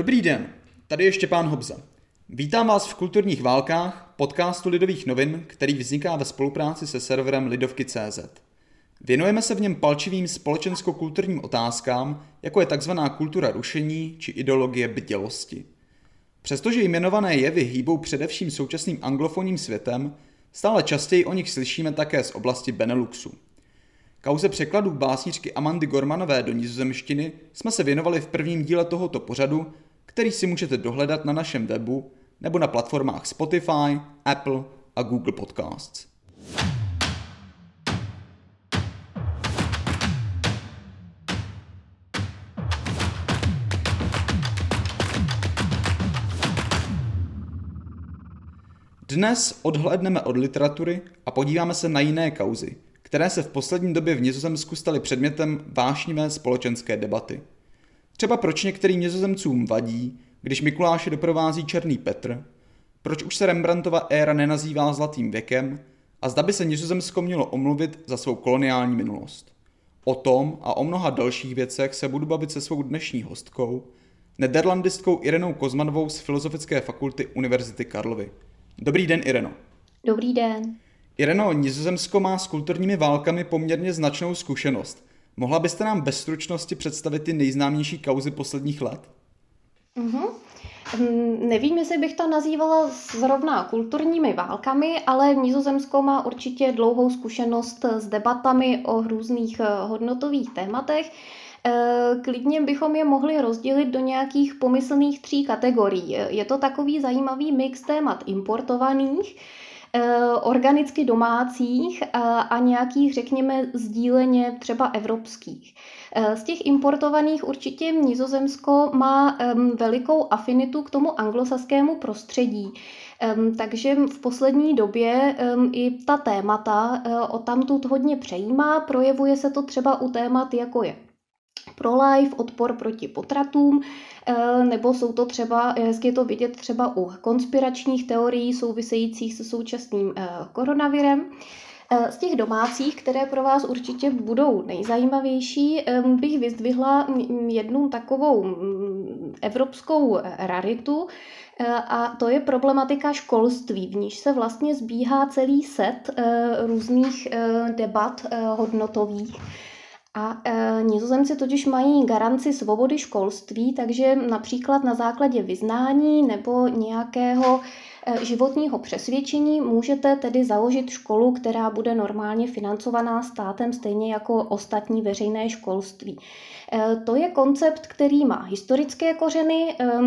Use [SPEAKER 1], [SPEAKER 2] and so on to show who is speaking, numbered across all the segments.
[SPEAKER 1] Dobrý den, tady je Štěpán Hobza. Vítám vás v Kulturních válkách, podcastu Lidových novin, který vzniká ve spolupráci se serverem Lidovky.cz. Věnujeme se v něm palčivým společensko-kulturním otázkám, jako je tzv. kultura rušení či ideologie bdělosti. Přestože jmenované jevy hýbou především současným anglofonním světem, stále častěji o nich slyšíme také z oblasti Beneluxu. Kauze překladů básničky Amandy Gormanové do nizozemštiny jsme se věnovali v prvním díle tohoto pořadu, který si můžete dohledat na našem webu nebo na platformách Spotify, Apple a Google Podcasts. Dnes odhlédneme od literatury a podíváme se na jiné kauzy, které se v poslední době v Nizozemsku staly předmětem vášnivé společenské debaty. Třeba proč některým nizozemcům vadí, když Mikuláše doprovází Černý Petr, proč už se Rembrandtova éra nenazývá zlatým věkem a zda by se Nizozemsko mělo omluvit za svou koloniální minulost. O tom a o mnoha dalších věcech se budu bavit se svou dnešní hostkou, nederlandistkou Irenou Kozmanovou z Filozofické fakulty Univerzity Karlovy. Dobrý den, Ireno.
[SPEAKER 2] Dobrý den.
[SPEAKER 1] Ireno, Nizozemsko má s kulturními válkami poměrně značnou zkušenost. Mohla byste nám bez stručnosti představit ty nejznámější kauzy posledních let?
[SPEAKER 2] Uh-huh. Nevím, jestli bych to nazývala zrovna kulturními válkami, ale Nizozemsko má určitě dlouhou zkušenost s debatami o různých eh, hodnotových tématech. Eh, klidně bychom je mohli rozdělit do nějakých pomyslných tří kategorií. Je to takový zajímavý mix témat importovaných, organicky domácích a nějakých, řekněme, sdíleně třeba evropských. Eh, z těch importovaných určitě Nizozemsko má velikou afinitu k tomu anglosaskému prostředí. Takže v poslední době i ta témata o tamtud hodně přejímá. Projevuje se to třeba u témat, jako je pro-life, odpor proti potratům, eh, nebo jsou to třeba, hezky je to vidět třeba u konspiračních teorií souvisejících se současným eh, koronavirem. Eh, z těch domácích, které pro vás určitě budou nejzajímavější, bych vyzdvihla jednu takovou evropskou raritu, a to je problematika školství, v níž se vlastně zbíhá celý set různých debat hodnotových. A e, nizozemci totiž mají garanci svobody školství, takže například na základě vyznání nebo nějakého e, životního přesvědčení můžete tedy založit školu, která bude normálně financovaná státem, stejně jako ostatní veřejné školství. E, to je koncept, který má historické kořeny. E,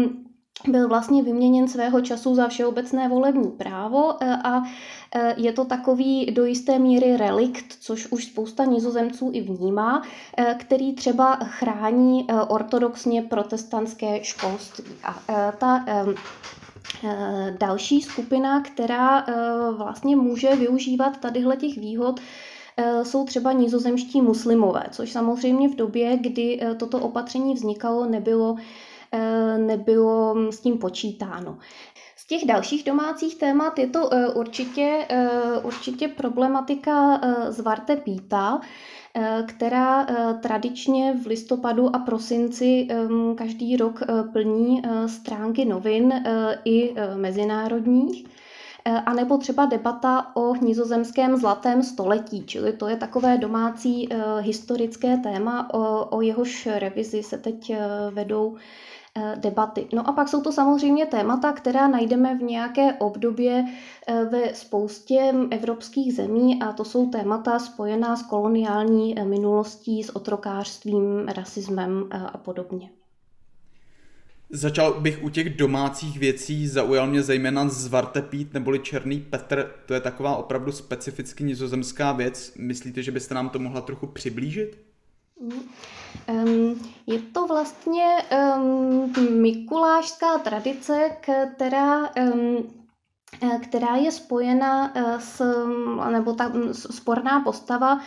[SPEAKER 2] byl vlastně vyměněn svého času za všeobecné volební právo e, a e, je to takový do jisté míry relikt, což už spousta nizozemců i vnímá, e, který třeba chrání ortodoxně protestantské školství. A ta další skupina, která vlastně může využívat tadyhle těch výhod, jsou třeba nizozemští muslimové, což samozřejmě v době, kdy toto opatření vznikalo, nebylo nebylo s tím počítáno. Z těch dalších domácích témat je to eh, určitě, eh, určitě problematika zvarte píta, která tradičně v listopadu a prosinci každý rok plní stránky novin i mezinárodních. A nebo třeba debata o nizozemském zlatém století, čili to je takové domácí historické téma, o, o jehož revizi se teď vedou Eh, debaty. No a pak jsou to samozřejmě témata, která najdeme v nějaké obdobě eh, ve spoustě evropských zemí a to jsou témata spojená s koloniální eh, minulostí, s otrokářstvím, rasismem a podobně.
[SPEAKER 1] Začal bych u těch domácích věcí, zaujal mě zejména Zvartepít neboli Černý Petr. To je taková opravdu specificky nizozemská věc. Myslíte, že byste nám to mohla trochu přiblížit?
[SPEAKER 2] Je to vlastně mikulášská tradice, která um, která je spojena eh, s, nebo ta sporná postava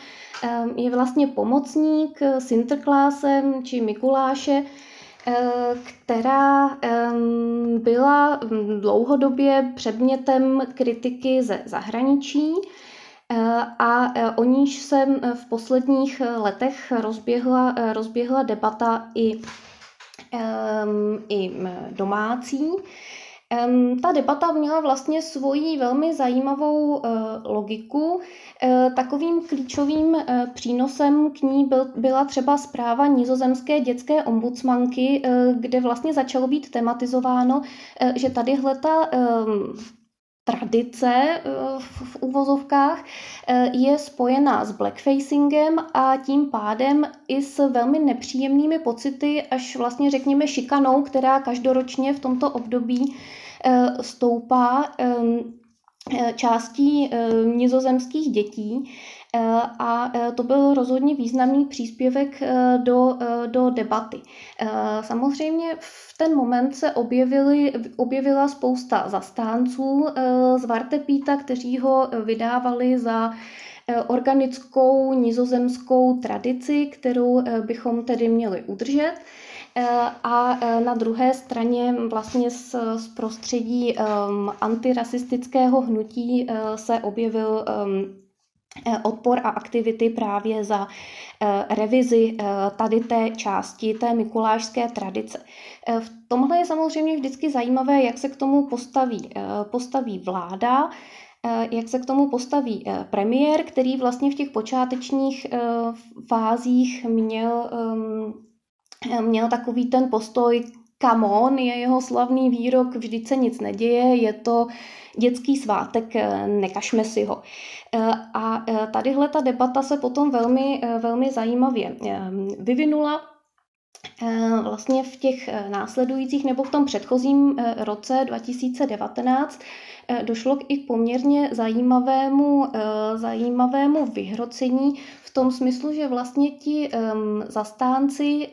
[SPEAKER 2] je vlastně pomocník Sinterklaasem či Mikuláše, eh, která byla dlouhodobě předmětem kritiky ze zahraničí a eh, o níž se eh, v posledních letech rozběhla, rozběhla debata i i domácí. Ta debata měla vlastně svoji velmi zajímavou eh, logiku. Eh, takovým klíčovým eh, přínosem k ní byl, byla třeba zpráva nizozemské dětské ombudsmanky, kde vlastně začalo být tematizováno, že tadyhle ta tradice v uvozovkách je spojená s blackfacingem a tím pádem i s velmi nepříjemnými pocity, až vlastně řekněme šikanou, která každoročně v tomto období stoupá částí nizozemských dětí. A to byl rozhodně významný příspěvek do, do debaty. Samozřejmě v ten moment se objevily, objevila spousta zastánců z Vartepíta, kteří ho vydávali za organickou nizozemskou tradici, kterou bychom tedy měli udržet. A na druhé straně vlastně z, z prostředí um, antirasistického hnutí uh, se objevil um, odpor a aktivity právě za uh, revizi uh, tady té části, té mikulášské tradice. V tomhle je samozřejmě vždycky zajímavé, jak se k tomu postaví, postaví vláda, jak se k tomu postaví premiér, který vlastně v těch počátečních fázích měl um, měl takový ten postoj, come on, je jeho slavný výrok, vždyť se nic neděje, je to dětský svátek, eh, nekažme si ho. Eh, a eh, tadyhle ta debata se potom velmi, velmi zajímavě vyvinula. Vlastně v těch následujících nebo v tom předchozím roce 2019 došlo i k poměrně zajímavému, zajímavému vyhrocení tom smyslu, že vlastně ti um, zastánci,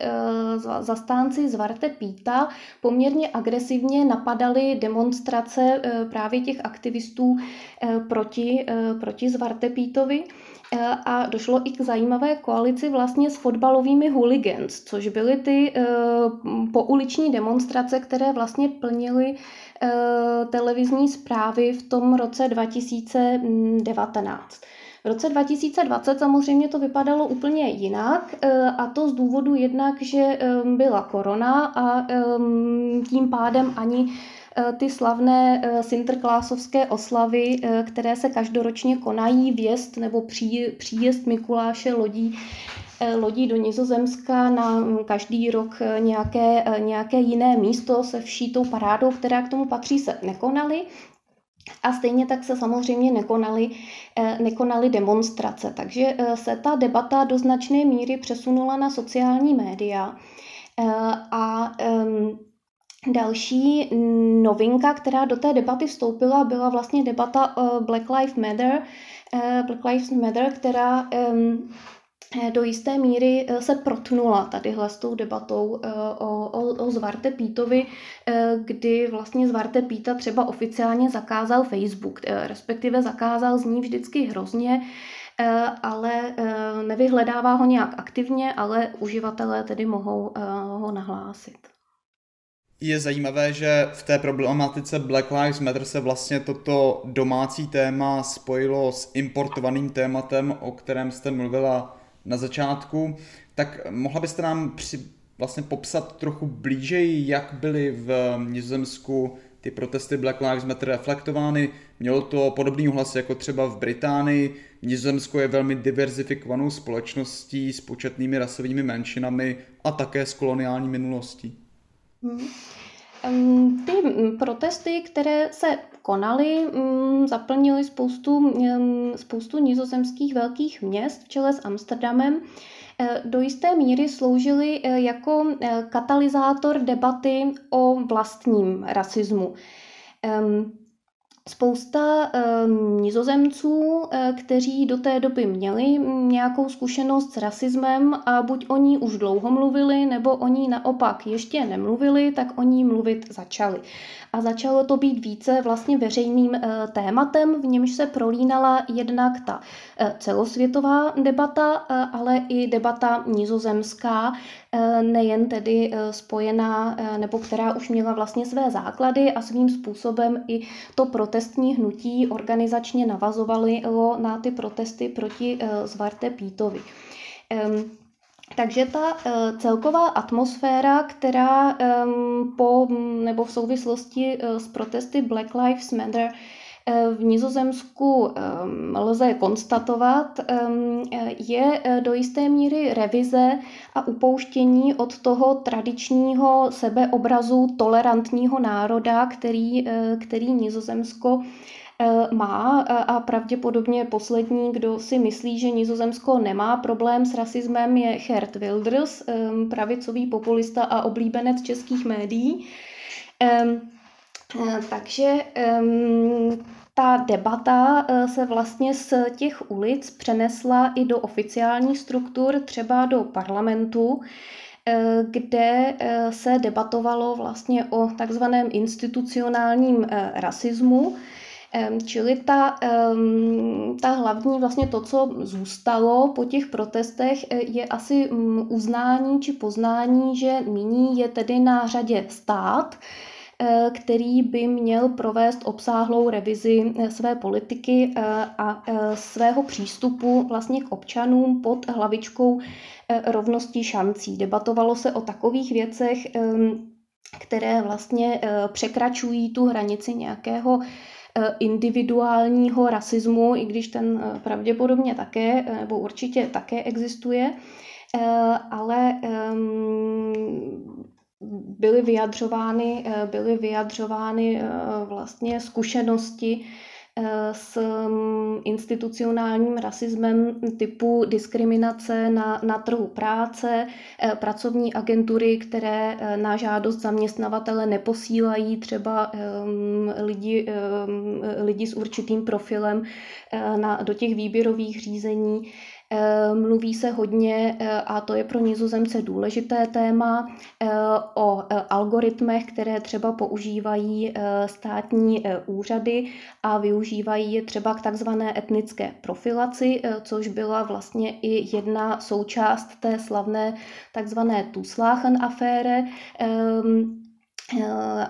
[SPEAKER 2] zastánci z Varte Píta poměrně agresivně napadali demonstrace právě těch aktivistů proti, proti Zvarte Pítovi a došlo i k zajímavé koalici vlastně s fotbalovými hooligans, což byly ty uh, pouliční demonstrace, které vlastně plnily uh, televizní zprávy v tom roce 2019. V roce 2020 samozřejmě to vypadalo úplně jinak eh, a to z důvodu jednak, že byla korona a tím pádem ani eh, ty slavné eh, Sinterklásovské oslavy, které se každoročně konají, vjezd nebo příjezd Mikuláše lodí, lodí do Nizozemska na hm, každý rok nějaké, nějaké jiné místo se vší tou parádou, která k tomu patří, se nekonaly. A stejně tak se samozřejmě nekonaly, eh, nekonaly demonstrace, takže eh, se ta debata do značné míry přesunula na sociální média. Eh, a další novinka, která do té debaty vstoupila, byla vlastně debata Black Lives Matter, Black Lives Matter, která Eh, do jisté míry eh, se protnula tadyhle s tou debatou eh, o, o, o Zvarte Pítovi, kdy vlastně Zvarte Píta třeba oficiálně zakázal Facebook, respektive zakázal z ní vždycky hrozně, ale nevyhledává ho nějak aktivně, ale uživatelé tedy mohou ho nahlásit.
[SPEAKER 1] Je zajímavé, že v té problematice Black Lives Matter se vlastně toto domácí téma spojilo s importovaným tématem, o kterém jste mluvila na začátku, tak mohla byste nám při, vlastně popsat trochu blíže, jak byly v Nizozemsku ty protesty Black Lives Matter reflektovány. Mělo to podobný hlas jako třeba v Británii. Nizozemsko je velmi diverzifikovanou společností s početnými rasovými menšinami a také s koloniální minulostí.
[SPEAKER 2] Hmm. Ty protesty, které se konaly, zaplnily spoustu, spoustu nizozemských velkých měst v čele s Amsterdamem. E, do jisté míry sloužily e, jako e, katalyzátor debaty o vlastním rasismu. Spousta um, nizozemců, uh, kteří do té doby měli nějakou zkušenost s rasismem a buď o ní už dlouho mluvili, nebo o ní naopak ještě nemluvili, tak o ní mluvit začali. A začalo to být více vlastně veřejným eh, tématem, v němž se prolínala jednak ta eh, celosvětová debata, eh, ale i debata nizozemská, nejen tedy spojená, nebo která už měla vlastně své základy a svým způsobem i to protestní hnutí organizačně navazovalo na ty protesty proti Zvarte Pítovi. Takže ta celková atmosféra, která po nebo v souvislosti s protesty Black Lives Matter v Nizozemsku lze konstatovat, je e, do jisté míry revize a upouštění od toho tradičního sebeobrazu tolerantního národa, který, e, který Nizozemsko e, má a pravděpodobně poslední, kdo si myslí, že Nizozemsko nemá problém s rasismem, je Gert Wilders, pravicový populista a oblíbenec českých médií. Takže ta debata eh, se vlastně z těch ulic přenesla i do oficiálních struktur, třeba do parlamentu, eh, kde eh, se debatovalo vlastně o takzvaném institucionálním rasismu, Čili ta, ta hlavní, vlastně to, co zůstalo po těch protestech, je asi mm, uznání či poznání, že nyní je tedy na řadě stát, Eh, který by měl provést obsáhlou revizi eh, své politiky eh, a svého přístupu vlastně k občanům pod hlavičkou rovnosti šancí. Debatovalo se o takových věcech, které vlastně překračují tu hranici nějakého individuálního rasismu, i když ten pravděpodobně také, nebo určitě také existuje, ale byly vyjadřovány, eh, byly vyjadřovány eh, vlastně zkušenosti eh, s mm, institucionálním rasismem typu diskriminace na, na trhu práce, pracovní agentury, které na žádost zaměstnavatele neposílají třeba lidi, lidi s určitým profilem na, do těch výběrových řízení. Eh, mluví se hodně, eh, a to je pro nizozemce důležité téma, eh, o algoritmech, které třeba používají státní úřady a využívají je třeba k takzvané etnické profilaci, což byla vlastně i jedna součást té slavné takzvané Tuslachen afére, ehm, Eh,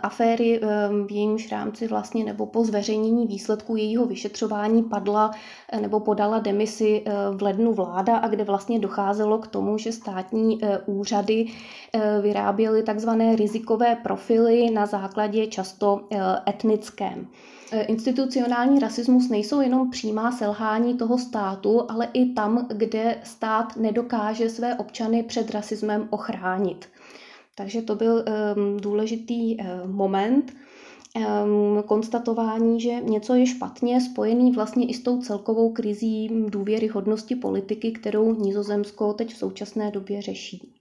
[SPEAKER 2] aféry, eh, v jejímž rámci vlastně nebo po zveřejnění výsledku jejího vyšetřování padla eh, nebo podala demisi v lednu vláda a kde vlastně docházelo k tomu, že státní úřady vyráběly takzvané rizikové profily na základě často etnickém. Institucionální rasismus nejsou jenom přímá selhání toho státu, ale i tam, kde stát nedokáže své občany před rasismem ochránit. Takže to byl um, důležitý um, moment um, konstatování, že něco je špatně, spojený vlastně i s tou celkovou krizí důvěryhodnosti politiky, kterou Nizozemsko teď v současné době řeší.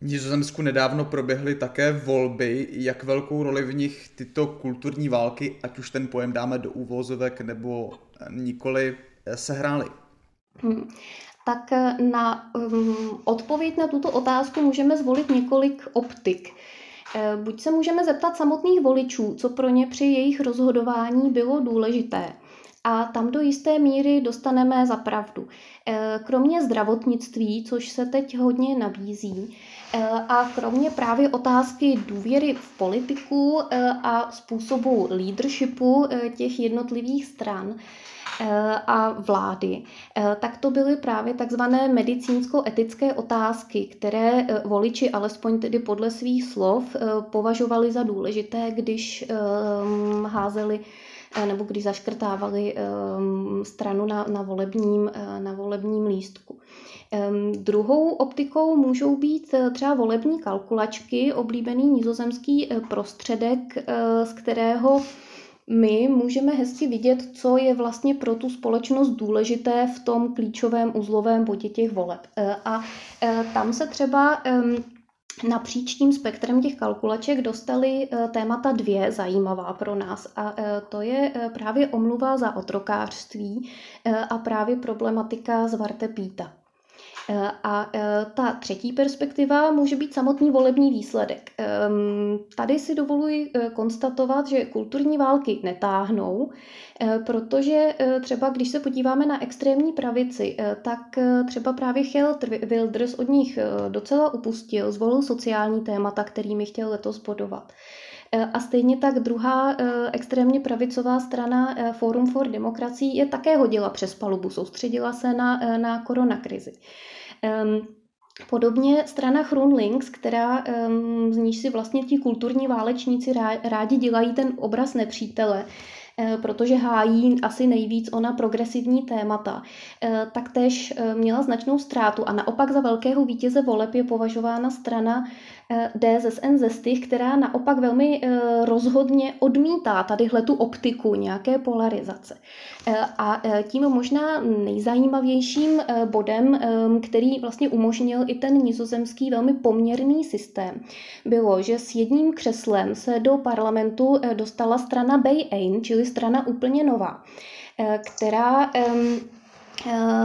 [SPEAKER 1] V Nizozemsku nedávno proběhly také volby. Jak velkou roli v nich tyto kulturní války, ať už ten pojem dáme do úvozovek nebo nikoli, sehrály?
[SPEAKER 2] Hmm tak eh, na um, odpověď na tuto otázku můžeme zvolit několik optik. Eh, buď se můžeme zeptat samotných voličů, co pro ně při jejich rozhodování bylo důležité. A tam do jisté míry dostaneme za pravdu. Eh, kromě zdravotnictví, což se teď hodně nabízí, a kromě právě otázky důvěry v politiku a způsobu leadershipu těch jednotlivých stran, a vlády, eh, tak to byly právě takzvané medicínsko-etické otázky, které eh, voliči, alespoň tedy podle svých slov, považovali za důležité, když házeli nebo když zaškrtávali stranu na, na, volebním, na volebním lístku. Druhou optikou můžou být třeba volební kalkulačky, oblíbený nizozemský prostředek, z kterého my můžeme hezky vidět, co je vlastně pro tu společnost důležité v tom klíčovém uzlovém bodě těch voleb. E, a e, tam se třeba napříč tím spektrem těch kalkulaček dostali e, témata dvě zajímavá pro nás a to je právě omluva za otrokářství a právě problematika zvarte píta. Eh, a eh, ta třetí perspektiva může být samotný volební výsledek. Ehm, tady si dovoluji eh, konstatovat, že kulturní války netáhnou, protože třeba když se podíváme na extrémní pravici, tak třeba právě Chel Wilders od nich docela upustil, zvolil sociální témata, kterými chtěl letos bodovat. A stejně tak druhá extrémně pravicová strana Forum for Demokracii je také hodila přes palubu, soustředila se na, na koronakrizi. Um, Podobně strana GroenLinks, která z níž si vlastně ti kulturní válečníci rádi dělají ten obraz nepřítele, Eh, protože hájí asi nejvíc ona progresivní témata, eh, tak též eh, měla značnou ztrátu a naopak za velkého vítěze voleb je považována strana DSSN ze Stych, která naopak velmi rozhodně odmítá tadyhle tu optiku nějaké polarizace. A tím možná nejzajímavějším bodem, který vlastně umožnil i ten nizozemský velmi poměrný systém, bylo, že s jedním křeslem se do parlamentu dostala strana Bay Ain, čili strana úplně nová, eh, která eh,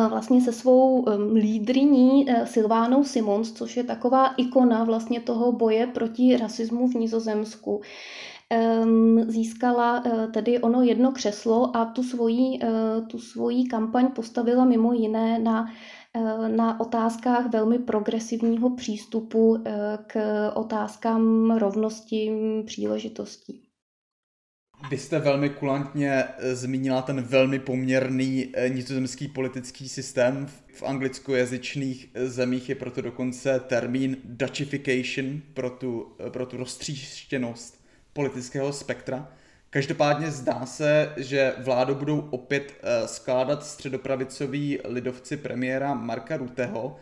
[SPEAKER 2] vlastně se svou lídriní eh, Silvánou Simons, což je taková ikona vlastně toho boje proti rasismu v Nizozemsku, získala tedy ono jedno křeslo a tu svoji, tu svoji kampaň postavila mimo jiné na na otázkách velmi progresivního přístupu k otázkám rovnosti příležitostí.
[SPEAKER 1] Vy jste velmi kulantně eh, zmínila ten velmi poměrný eh, nizozemský politický systém. V anglickojazyčných eh, zemích je proto dokonce termín Dutchification pro tu, pro tu roztříštěnost politického spektra. Každopádně zdá se, že vládu budou opět skládat středopravicoví lidovci premiéra Marka Ruteho.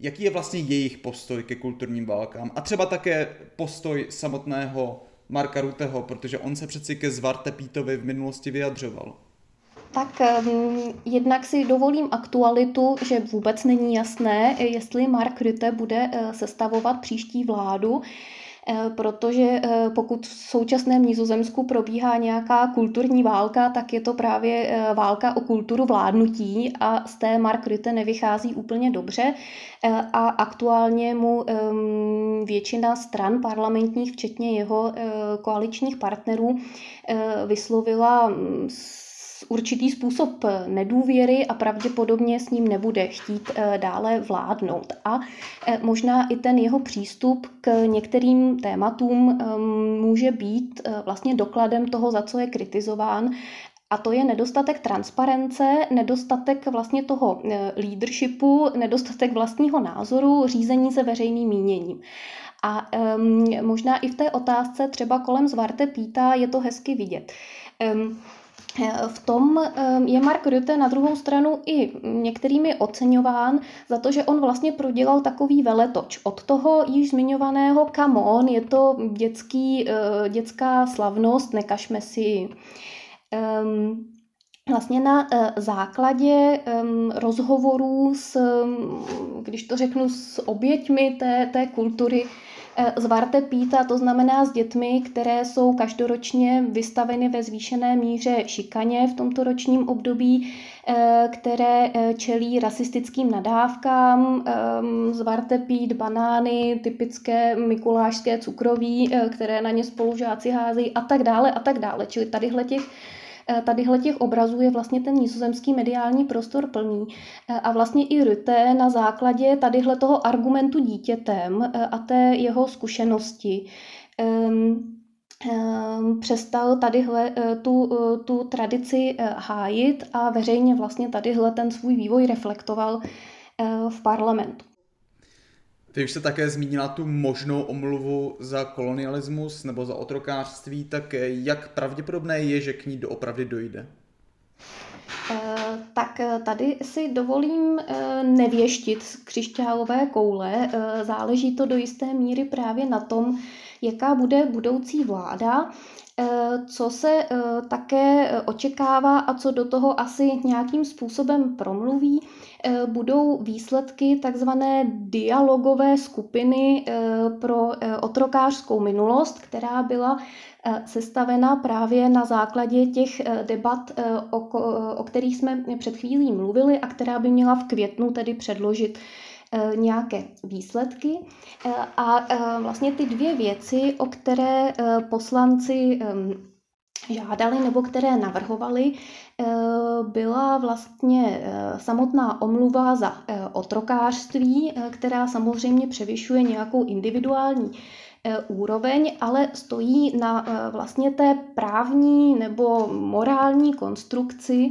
[SPEAKER 1] Jaký je vlastně jejich postoj ke kulturním válkám? A třeba také postoj samotného Marka Ruteho, protože on se přeci ke Zvarte Pítovi v minulosti vyjadřoval.
[SPEAKER 2] Tak um, jednak si dovolím aktualitu, že vůbec není jasné, jestli Mark Rutte bude uh, sestavovat příští vládu. Eh, protože eh, pokud v současném Nizozemsku probíhá nějaká kulturní válka, tak je to právě eh, válka o kulturu vládnutí a z té Mark Rutte nevychází úplně dobře. A aktuálně mu ehm, většina stran parlamentních, včetně jeho koaličních partnerů, vyslovila mm, určitý způsob nedůvěry a pravděpodobně s ním nebude chtít eh, dále vládnout. A eh, možná i ten jeho přístup k některým tématům může být eh, vlastně dokladem toho, za co je kritizován a to je nedostatek transparence, nedostatek vlastně toho leadershipu, nedostatek vlastního názoru, řízení se veřejným míněním. A um, možná i v té otázce třeba kolem Zvarte Píta je to hezky vidět. Um, v tom je Mark Rutte na druhou stranu i některými oceňován za to, že on vlastně prodělal takový veletoč. Od toho již zmiňovaného come on, je to dětský, eh, dětská slavnost, nekažme si. Vlastně na eh, základě rozhovorů s, když to řeknu, s oběťmi té, té kultury, Eh, zvarte píta, to znamená s dětmi, které jsou každoročně vystaveny ve zvýšené míře šikaně v tomto ročním období, eh, které eh, čelí rasistickým nadávkám, zvarte pít banány, typické mikulášské cukroví, které na ně spolužáci házejí a tak dále a tak dále. Čili tadyhle těch Eh, tadyhle těch obrazů je vlastně ten nizozemský mediální prostor plný. Eh, a vlastně i Rutte na základě tadyhle toho argumentu dítětem eh, a té jeho zkušenosti um, přestal tadyhle tu, tu tradici hájit a veřejně vlastně tadyhle ten svůj vývoj reflektoval v parlamentu.
[SPEAKER 1] Ty už se také zmínila tu možnou omluvu za kolonialismus nebo za otrokářství, tak jak pravděpodobné je, že k ní doopravdy dojde?
[SPEAKER 2] Eh, tak eh, tady si dovolím eh, nevěštit z křišťálové koule. Záleží to do jisté míry právě na tom, jaká bude budoucí vláda, co se také očekává a co do toho asi nějakým způsobem promluví, budou výsledky takzvané dialogové skupiny pro otrokářskou minulost, která byla sestavena právě na základě těch debat, o, o kterých jsme před chvílí mluvili a která by měla v květnu tedy předložit Eh, nějaké výsledky. Eh, a eh, vlastně ty dvě věci, o které poslanci žádali nebo které navrhovali, byla vlastně samotná omluva za otrokářství, která samozřejmě převyšuje nějakou individuální úroveň, ale stojí na vlastně té právní nebo morální konstrukci,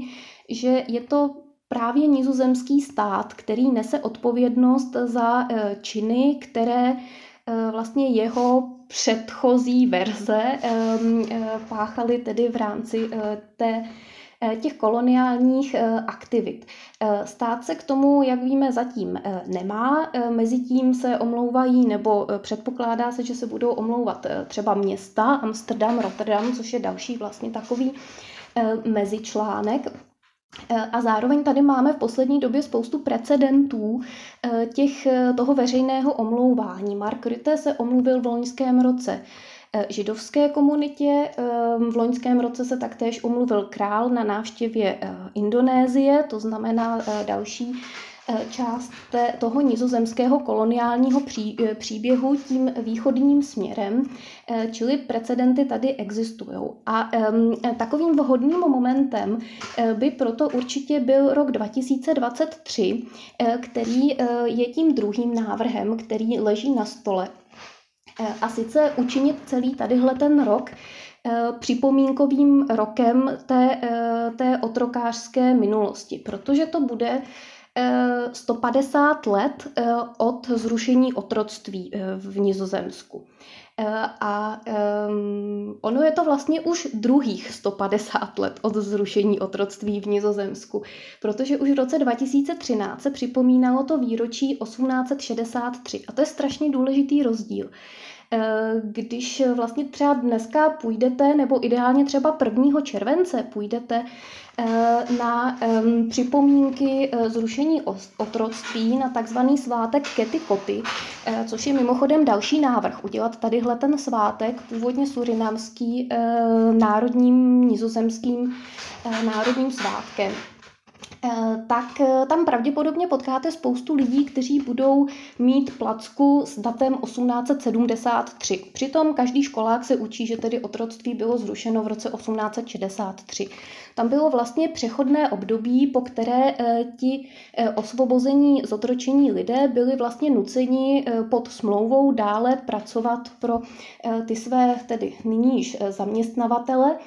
[SPEAKER 2] že je to právě nizozemský stát, který nese odpovědnost za činy, které vlastně jeho předchozí verze páchaly tedy v rámci té Eh, těch koloniálních eh, aktivit. Eh, stát se k tomu, jak víme, zatím nemá. Mezitím se omlouvají nebo předpokládá se, že se budou omlouvat třeba města Amsterdam, Rotterdam, což je další vlastně takový mezičlánek. A zároveň tady máme v poslední době spoustu precedentů těch, toho veřejného omlouvání. Mark Rutte se omluvil v loňském roce Eh, židovské komunitě. V loňském roce se taktéž umluvil král na návštěvě eh, Indonésie, to znamená eh, další část toho nizozemského koloniálního příběhu tím východním směrem, čili precedenty tady existují. A takovým vhodným momentem by proto určitě byl rok 2023, který je tím druhým návrhem, který leží na stole Eh, a sice učinit celý tadyhle ten rok eh, připomínkovým rokem té, eh, té otrokářské minulosti, protože to bude 150 let od zrušení otroctví v Nizozemsku. A um, ono je to vlastně už druhých 150 let od zrušení otroctví v Nizozemsku, protože už v roce 2013 se připomínalo to výročí 1863 a to je strašně důležitý rozdíl. Eh, když vlastně třeba dneska půjdete, nebo ideálně třeba 1. července půjdete eh, na připomínky eh, zrušení otroctví na takzvaný svátek Kety Koty, což je mimochodem další návrh, udělat tadyhle ten svátek, původně surinamský, národním nizozemským národním svátkem. Eh, tak eh, tam pravděpodobně potkáte spoustu lidí, kteří budou mít placku s datem 1873. Přitom každý školák se učí, že tedy otroctví bylo zrušeno v roce 1863. Tam bylo vlastně přechodné období, po které eh, ti osvobození z otročení lidé byli vlastně nuceni pod smlouvou dále pracovat pro ty své tedy nyní již zaměstnavatele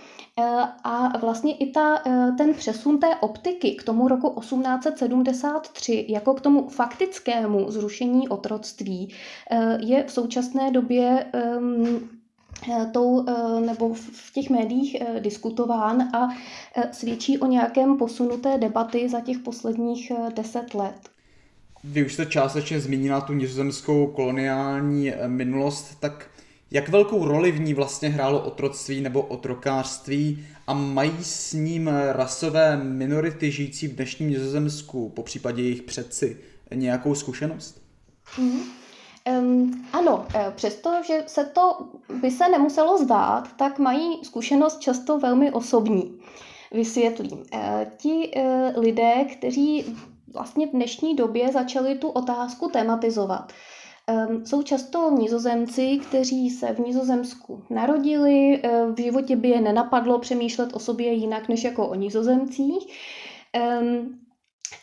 [SPEAKER 2] a vlastně i ta, eh, ten přesun té optiky k tomu roku 1873 jako k tomu faktickému zrušení otroctví eh, je v současné době ehm, tou, nebo v těch médiích diskutován a svědčí o nějakém posunu té debaty za těch posledních deset let.
[SPEAKER 1] Vy už jste částečně zmínila tu nizozemskou koloniální minulost, tak jak velkou roli v ní vlastně hrálo otroctví nebo otrokářství a mají s ním rasové minority žijící v dnešním Nizozemsku, po případě jejich předci, nějakou zkušenost?
[SPEAKER 2] Mm-hmm. Um, ano, e, přestože se to by se nemuselo zdát, tak mají zkušenost často velmi osobní. Vysvětlím. E, ti e, lidé, kteří vlastně v dnešní době začali tu otázku tematizovat, jsou často nizozemci, kteří se v Nizozemsku narodili, uh, v životě by je nenapadlo přemýšlet o sobě jinak než jako o nizozemcích. Um,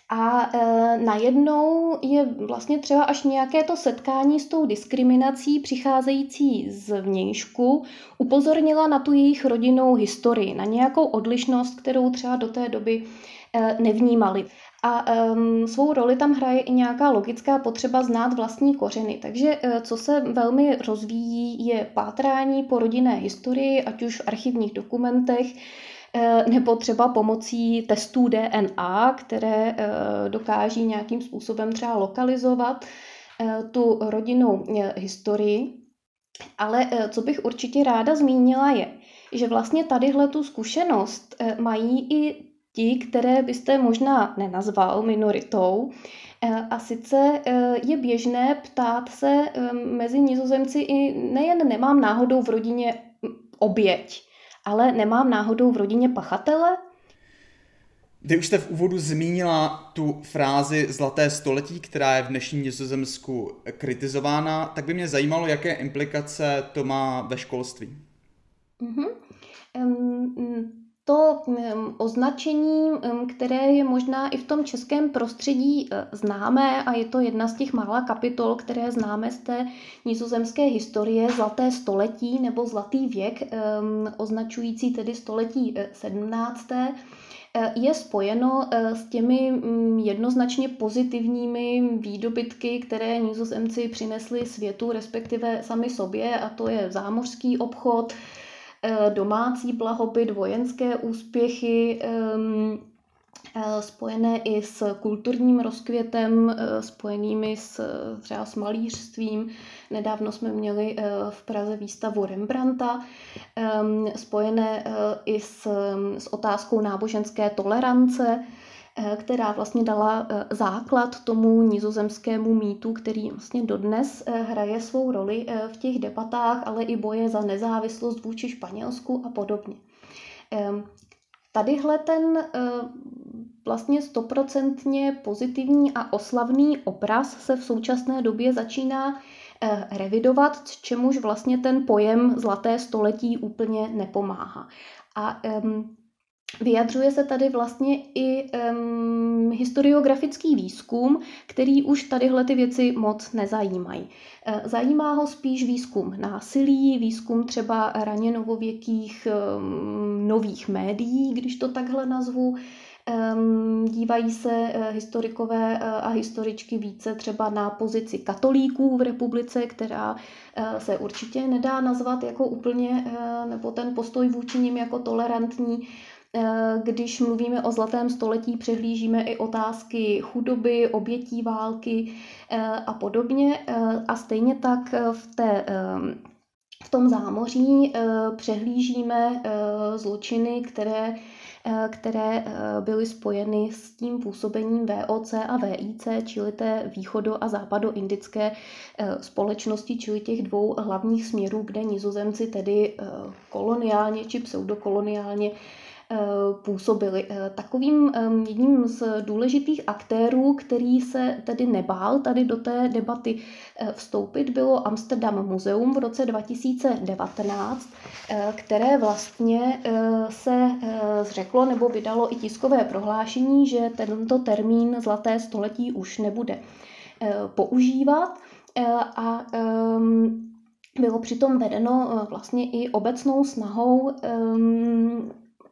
[SPEAKER 2] a e, najednou je vlastně třeba až nějaké to setkání s tou diskriminací přicházející z vnějšku upozornila na tu jejich rodinnou historii, na nějakou odlišnost, kterou třeba do té doby e, nevnímali. A um, svou roli tam hraje i nějaká logická potřeba znát vlastní kořeny. Takže uh, co se velmi rozvíjí, je pátrání po rodinné historii, ať už v archivních dokumentech, uh, nebo třeba pomocí testů DNA, které uh, dokáží nějakým způsobem třeba lokalizovat tu rodinnou historii. Ale co bych určitě ráda zmínila je, že vlastně tadyhle tu zkušenost mají i ti, které byste možná nenazval minoritou. Eh, a sice eh, je běžné ptát se eh, mezi nizozemci i nejen nemám náhodou v rodině oběť, ale nemám náhodou v rodině pachatele?
[SPEAKER 1] Vy už jste v úvodu zmínila tu frázi zlaté století, která je v dnešním Nizozemsku kritizována, tak by mě zajímalo, jaké implikace to má ve školství.
[SPEAKER 2] Mm-hmm. To označení, mm, které je možná i v tom českém prostředí e, známé a je to jedna z těch mála kapitol, které známe z té nizozemské historie, Zlaté století nebo Zlatý věk, označující tedy století 17 e, e, je spojeno s těmi jednoznačně pozitivními výdobytky, které nizozemci přinesli světu, respektive sami sobě, a to je zámořský obchod, domácí blahobyt, vojenské úspěchy, eh, spojené i s kulturním rozkvětem, eh, spojenými s třeba s malířstvím. Nedávno jsme měli v Praze výstavu Rembrandta, spojené i s, s otázkou náboženské tolerance, Eh, která vlastně dala eh, základ tomu nizozemskému mýtu, který vlastně dodnes eh, hraje svou roli v těch debatách, ale i boje za nezávislost vůči Španělsku a podobně. Tadyhle ten vlastně stoprocentně pozitivní a oslavný obraz se v současné době začíná revidovat, čemuž vlastně ten pojem zlaté století úplně nepomáhá. A Vyjadřuje se tady vlastně i um, historiografický výzkum, který už tadyhle ty věci moc nezajímají. E, zajímá ho spíš výzkum násilí, výzkum třeba raně novověkých um, nových médií, když to takhle nazvu. Um, dívají se uh, historikové uh, a historičky více třeba na pozici katolíků v republice, která se určitě nedá nazvat jako úplně, nebo ten postoj vůči nim jako tolerantní. Eh, když mluvíme o zlatém století, přehlížíme i otázky chudoby, obětí války eh, a podobně. Eh, a stejně tak v, té, v tom zámoří přehlížíme zločiny, které které byly spojeny s tím působením VOC a VIC, čili té východo- a západoindické společnosti, čili těch dvou hlavních směrů, kde nizozemci tedy koloniálně či pseudokoloniálně působili. Eh, takovým jedním z důležitých aktérů, který se tedy nebál tady do té debaty eh, vstoupit, bylo Amsterdam Muzeum v roce 2019, které vlastně se zřeklo nebo vydalo i tiskové prohlášení, že tento termín zlaté století už nebude používat a bylo přitom vedeno vlastně i obecnou snahou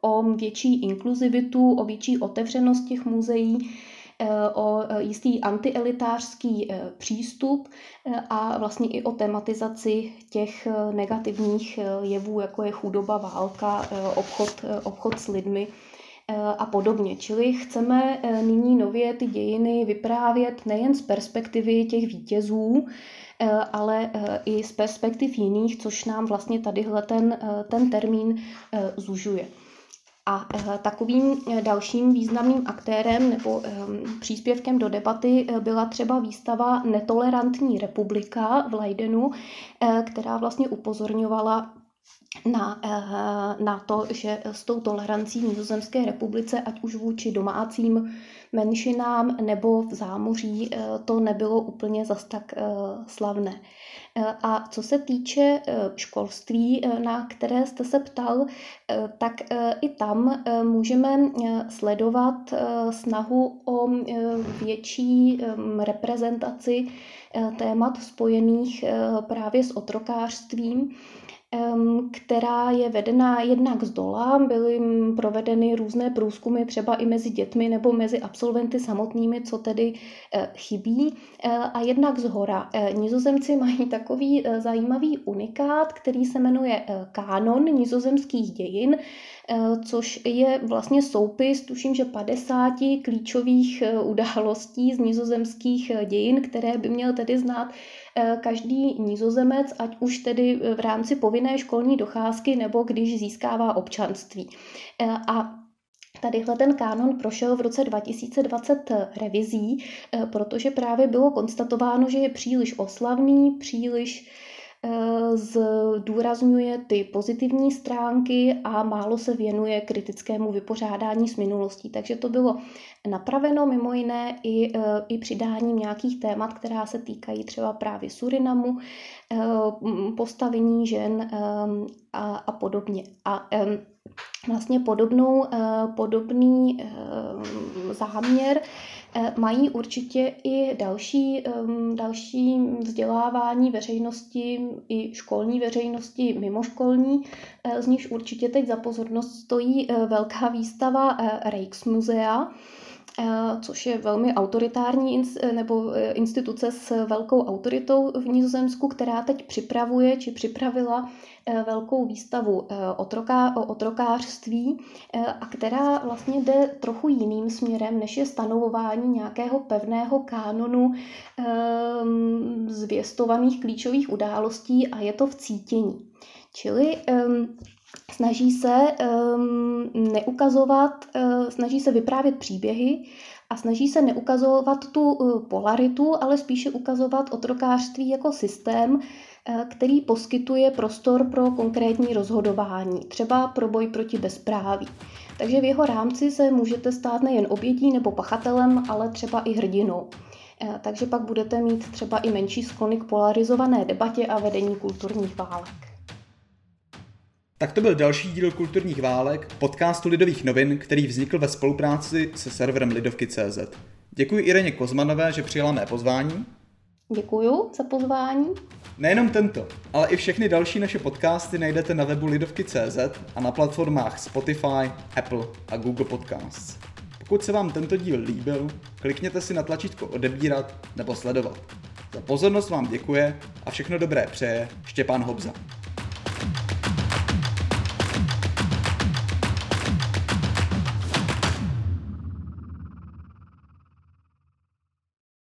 [SPEAKER 2] o větší inkluzivitu, o větší otevřenost těch muzeí, eh, o eh, jistý antielitářský eh, přístup a vlastně i o tematizaci těch negativních jevů, jako je chudoba, válka, obchod, obchod s lidmi a podobně. Čili chceme nyní nově ty dějiny vyprávět nejen z perspektivy těch vítězů, ale i z perspektiv jiných, což nám vlastně tadyhle ten, ten termín zužuje. A eh, takovým eh, dalším významným aktérem nebo ehm, příspěvkem do debaty eh, byla třeba výstava Netolerantní republika v Leidenu, která vlastně upozorňovala na, na to, že s tou tolerancí v Nizozemské republice, ať už vůči domácím menšinám nebo v zámoří, to nebylo úplně zas tak slavné. A co se týče eh, školství, eh, na které jste se ptal, eh, tak i tam můžeme sledovat snahu o větší reprezentaci témat spojených právě s otrokářstvím která je vedena jednak z dola. Byly provedeny různé průzkumy třeba i mezi dětmi nebo mezi absolventy samotnými, co tedy eh, chybí. Eh, a jednak z hora. Eh, nizozemci mají takový zajímavý unikát, který se jmenuje Kánon nizozemských dějin, což je vlastně soupis, tuším, že 50 klíčových událostí z nizozemských dějin, které by měl tedy znát Eh, každý nízozemec, ať už tedy v rámci povinné školní docházky nebo když získává občanství. Eh, a Tadyhle ten kánon prošel v roce 2020 revizí, eh, protože právě bylo konstatováno, že je příliš oslavný, příliš zdůrazňuje ty pozitivní stránky a málo se věnuje kritickému vypořádání s minulostí. Takže to bylo napraveno mimo jiné i, e, i přidáním nějakých témat, která se týkají třeba právě Surinamu, e, postavení žen a, a podobně. A vlastně podobnou, podobný záměr mají určitě i další, další vzdělávání veřejnosti, i školní veřejnosti, mimoškolní, z níž určitě teď za pozornost stojí velká výstava Rijksmusea, Eh, což je velmi autoritární eh, nebo eh, instituce s velkou autoritou v Nizozemsku, která teď připravuje či připravila velkou výstavu otroká, o otrokářství a která vlastně jde trochu jiným směrem, než je stanovování nějakého pevného kánonu ehm, zvěstovaných klíčových událostí a je to v cítění. Čili ehm, snaží se um, neukazovat, uh, snaží se vyprávět příběhy a snaží se neukazovat tu uh, polaritu, ale spíše ukazovat otrokářství jako systém, uh, který poskytuje prostor pro konkrétní rozhodování, třeba pro boj proti bezpráví. Takže v jeho rámci se můžete stát nejen obětí nebo pachatelem, ale třeba i hrdinou. Takže pak budete mít třeba i menší sklony k polarizované debatě a vedení kulturních válek.
[SPEAKER 1] Tak to byl další díl kulturních válek, podcastu Lidových novin, který vznikl ve spolupráci se serverem Lidovky.cz. Děkuji Ireně Kozmanové, že přijala mé pozvání.
[SPEAKER 2] Děkuji za pozvání.
[SPEAKER 1] Nejenom tento, ale i všechny další naše podcasty najdete na webu Lidovky.cz a na platformách Spotify, Apple a Google Podcasts. Pokud se vám tento díl líbil, klikněte si na tlačítko odebírat nebo sledovat. Za pozornost vám děkuje a všechno dobré přeje Štěpán Hobza.